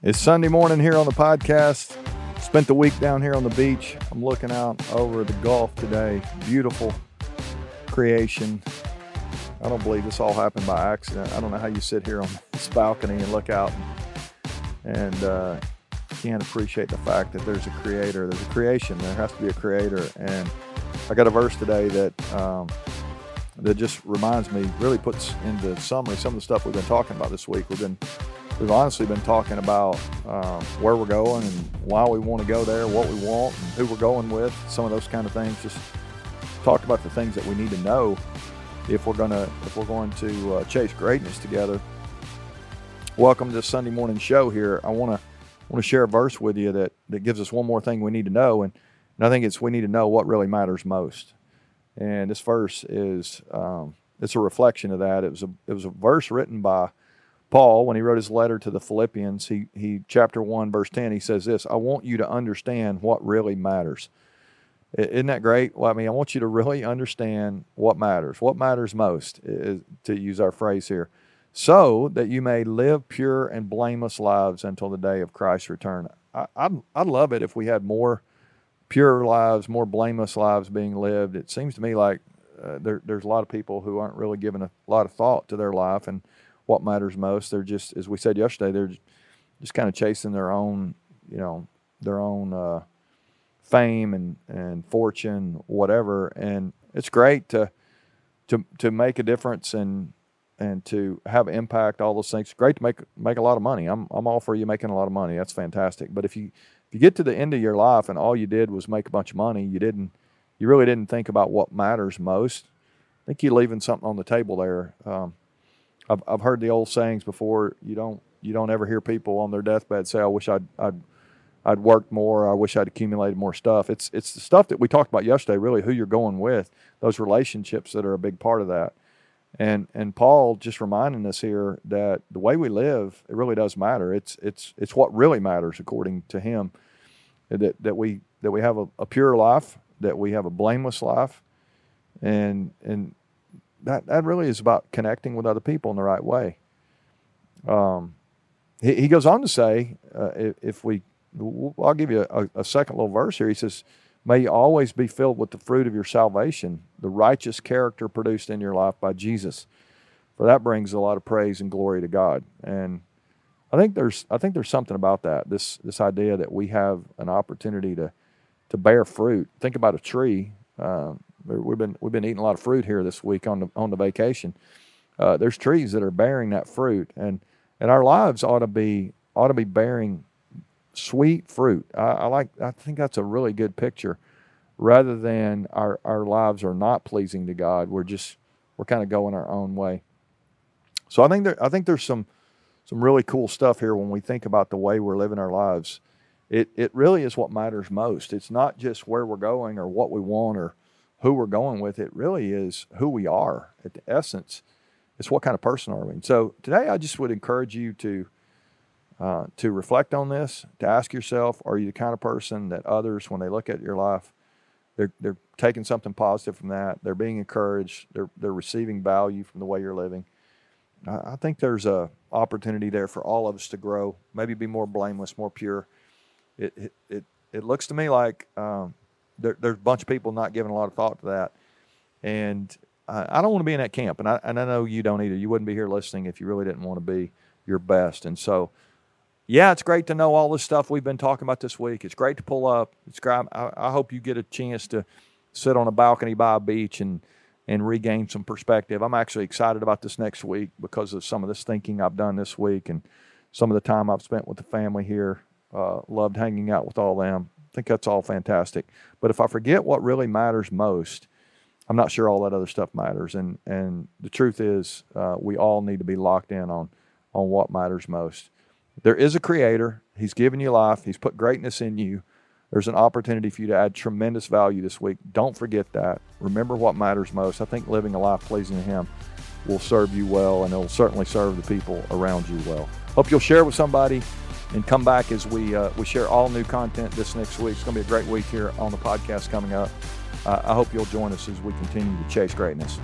It's Sunday morning here on the podcast. Spent the week down here on the beach. I'm looking out over the Gulf today. Beautiful creation. I don't believe this all happened by accident. I don't know how you sit here on this balcony and look out and, uh, can't appreciate the fact that there's a creator. There's a creation. There has to be a creator. And I got a verse today that um, that just reminds me, really puts into summary some of the stuff we've been talking about this week. We've been we've honestly been talking about um, where we're going and why we want to go there, what we want, and who we're going with, some of those kind of things. Just talked about the things that we need to know if we're gonna if we're going to uh, chase greatness together. Welcome to the Sunday morning show. Here, I want to want to share a verse with you that that gives us one more thing we need to know, and, and I think it's we need to know what really matters most. And this verse is um, it's a reflection of that. It was a it was a verse written by Paul when he wrote his letter to the Philippians. He he chapter one verse ten. He says this: "I want you to understand what really matters." Isn't that great? Well, I mean, I want you to really understand what matters. What matters most, is, to use our phrase here, so that you may live pure and blameless lives until the day of Christ's return. I, I'd, I'd love it if we had more pure lives, more blameless lives being lived. It seems to me like uh, there, there's a lot of people who aren't really giving a lot of thought to their life and what matters most. They're just, as we said yesterday, they're just kind of chasing their own, you know, their own uh, fame and, and fortune, whatever. And it's great to to to make a difference and and to have impact. All those things. Great to make make a lot of money. I'm I'm all for you making a lot of money. That's fantastic. But if you if you get to the end of your life and all you did was make a bunch of money, you didn't, you really didn't think about what matters most. I think you're leaving something on the table there. Um, I've, I've heard the old sayings before. You don't, you don't ever hear people on their deathbed say, "I wish I'd, I'd, I'd worked more. I wish I'd accumulated more stuff." It's, it's the stuff that we talked about yesterday. Really, who you're going with, those relationships that are a big part of that. And and Paul just reminding us here that the way we live, it really does matter. It's it's it's what really matters according to him. That that we that we have a, a pure life, that we have a blameless life, and and that that really is about connecting with other people in the right way. Um, he, he goes on to say, uh, if, we, I'll give you a, a second little verse here. He says, May you always be filled with the fruit of your salvation, the righteous character produced in your life by Jesus. For that brings a lot of praise and glory to God. And I think there's I think there's something about that. This this idea that we have an opportunity to to bear fruit. Think about a tree. Uh, we've been we've been eating a lot of fruit here this week on the on the vacation. Uh, there's trees that are bearing that fruit, and and our lives ought to be ought to be bearing sweet fruit. I, I, like. I think that's a really good picture. Rather than our our lives are not pleasing to God, we're just we're kind of going our own way. So I think there I think there's some some really cool stuff here when we think about the way we're living our lives. It it really is what matters most. It's not just where we're going or what we want or who we're going with. It really is who we are at the essence. It's what kind of person are we. And so today I just would encourage you to uh, to reflect on this, to ask yourself, are you the kind of person that others, when they look at your life, they're, they're taking something positive from that. They're being encouraged. They're, they're receiving value from the way you're living. I, I think there's a opportunity there for all of us to grow, maybe be more blameless, more pure. It, it, it, it looks to me like um, there, there's a bunch of people not giving a lot of thought to that. And I, I don't want to be in that camp. And I, and I know you don't either. You wouldn't be here listening if you really didn't want to be your best. And so, yeah, it's great to know all this stuff we've been talking about this week. It's great to pull up. It's great. I, I hope you get a chance to sit on a balcony by a beach and and regain some perspective. I'm actually excited about this next week because of some of this thinking I've done this week and some of the time I've spent with the family here. Uh, loved hanging out with all them. Think that's all fantastic. But if I forget what really matters most, I'm not sure all that other stuff matters. And and the truth is, uh, we all need to be locked in on on what matters most. There is a creator. He's given you life. He's put greatness in you. There's an opportunity for you to add tremendous value this week. Don't forget that. Remember what matters most. I think living a life pleasing to Him will serve you well, and it'll certainly serve the people around you well. Hope you'll share with somebody and come back as we uh, we share all new content this next week. It's going to be a great week here on the podcast coming up. Uh, I hope you'll join us as we continue to chase greatness.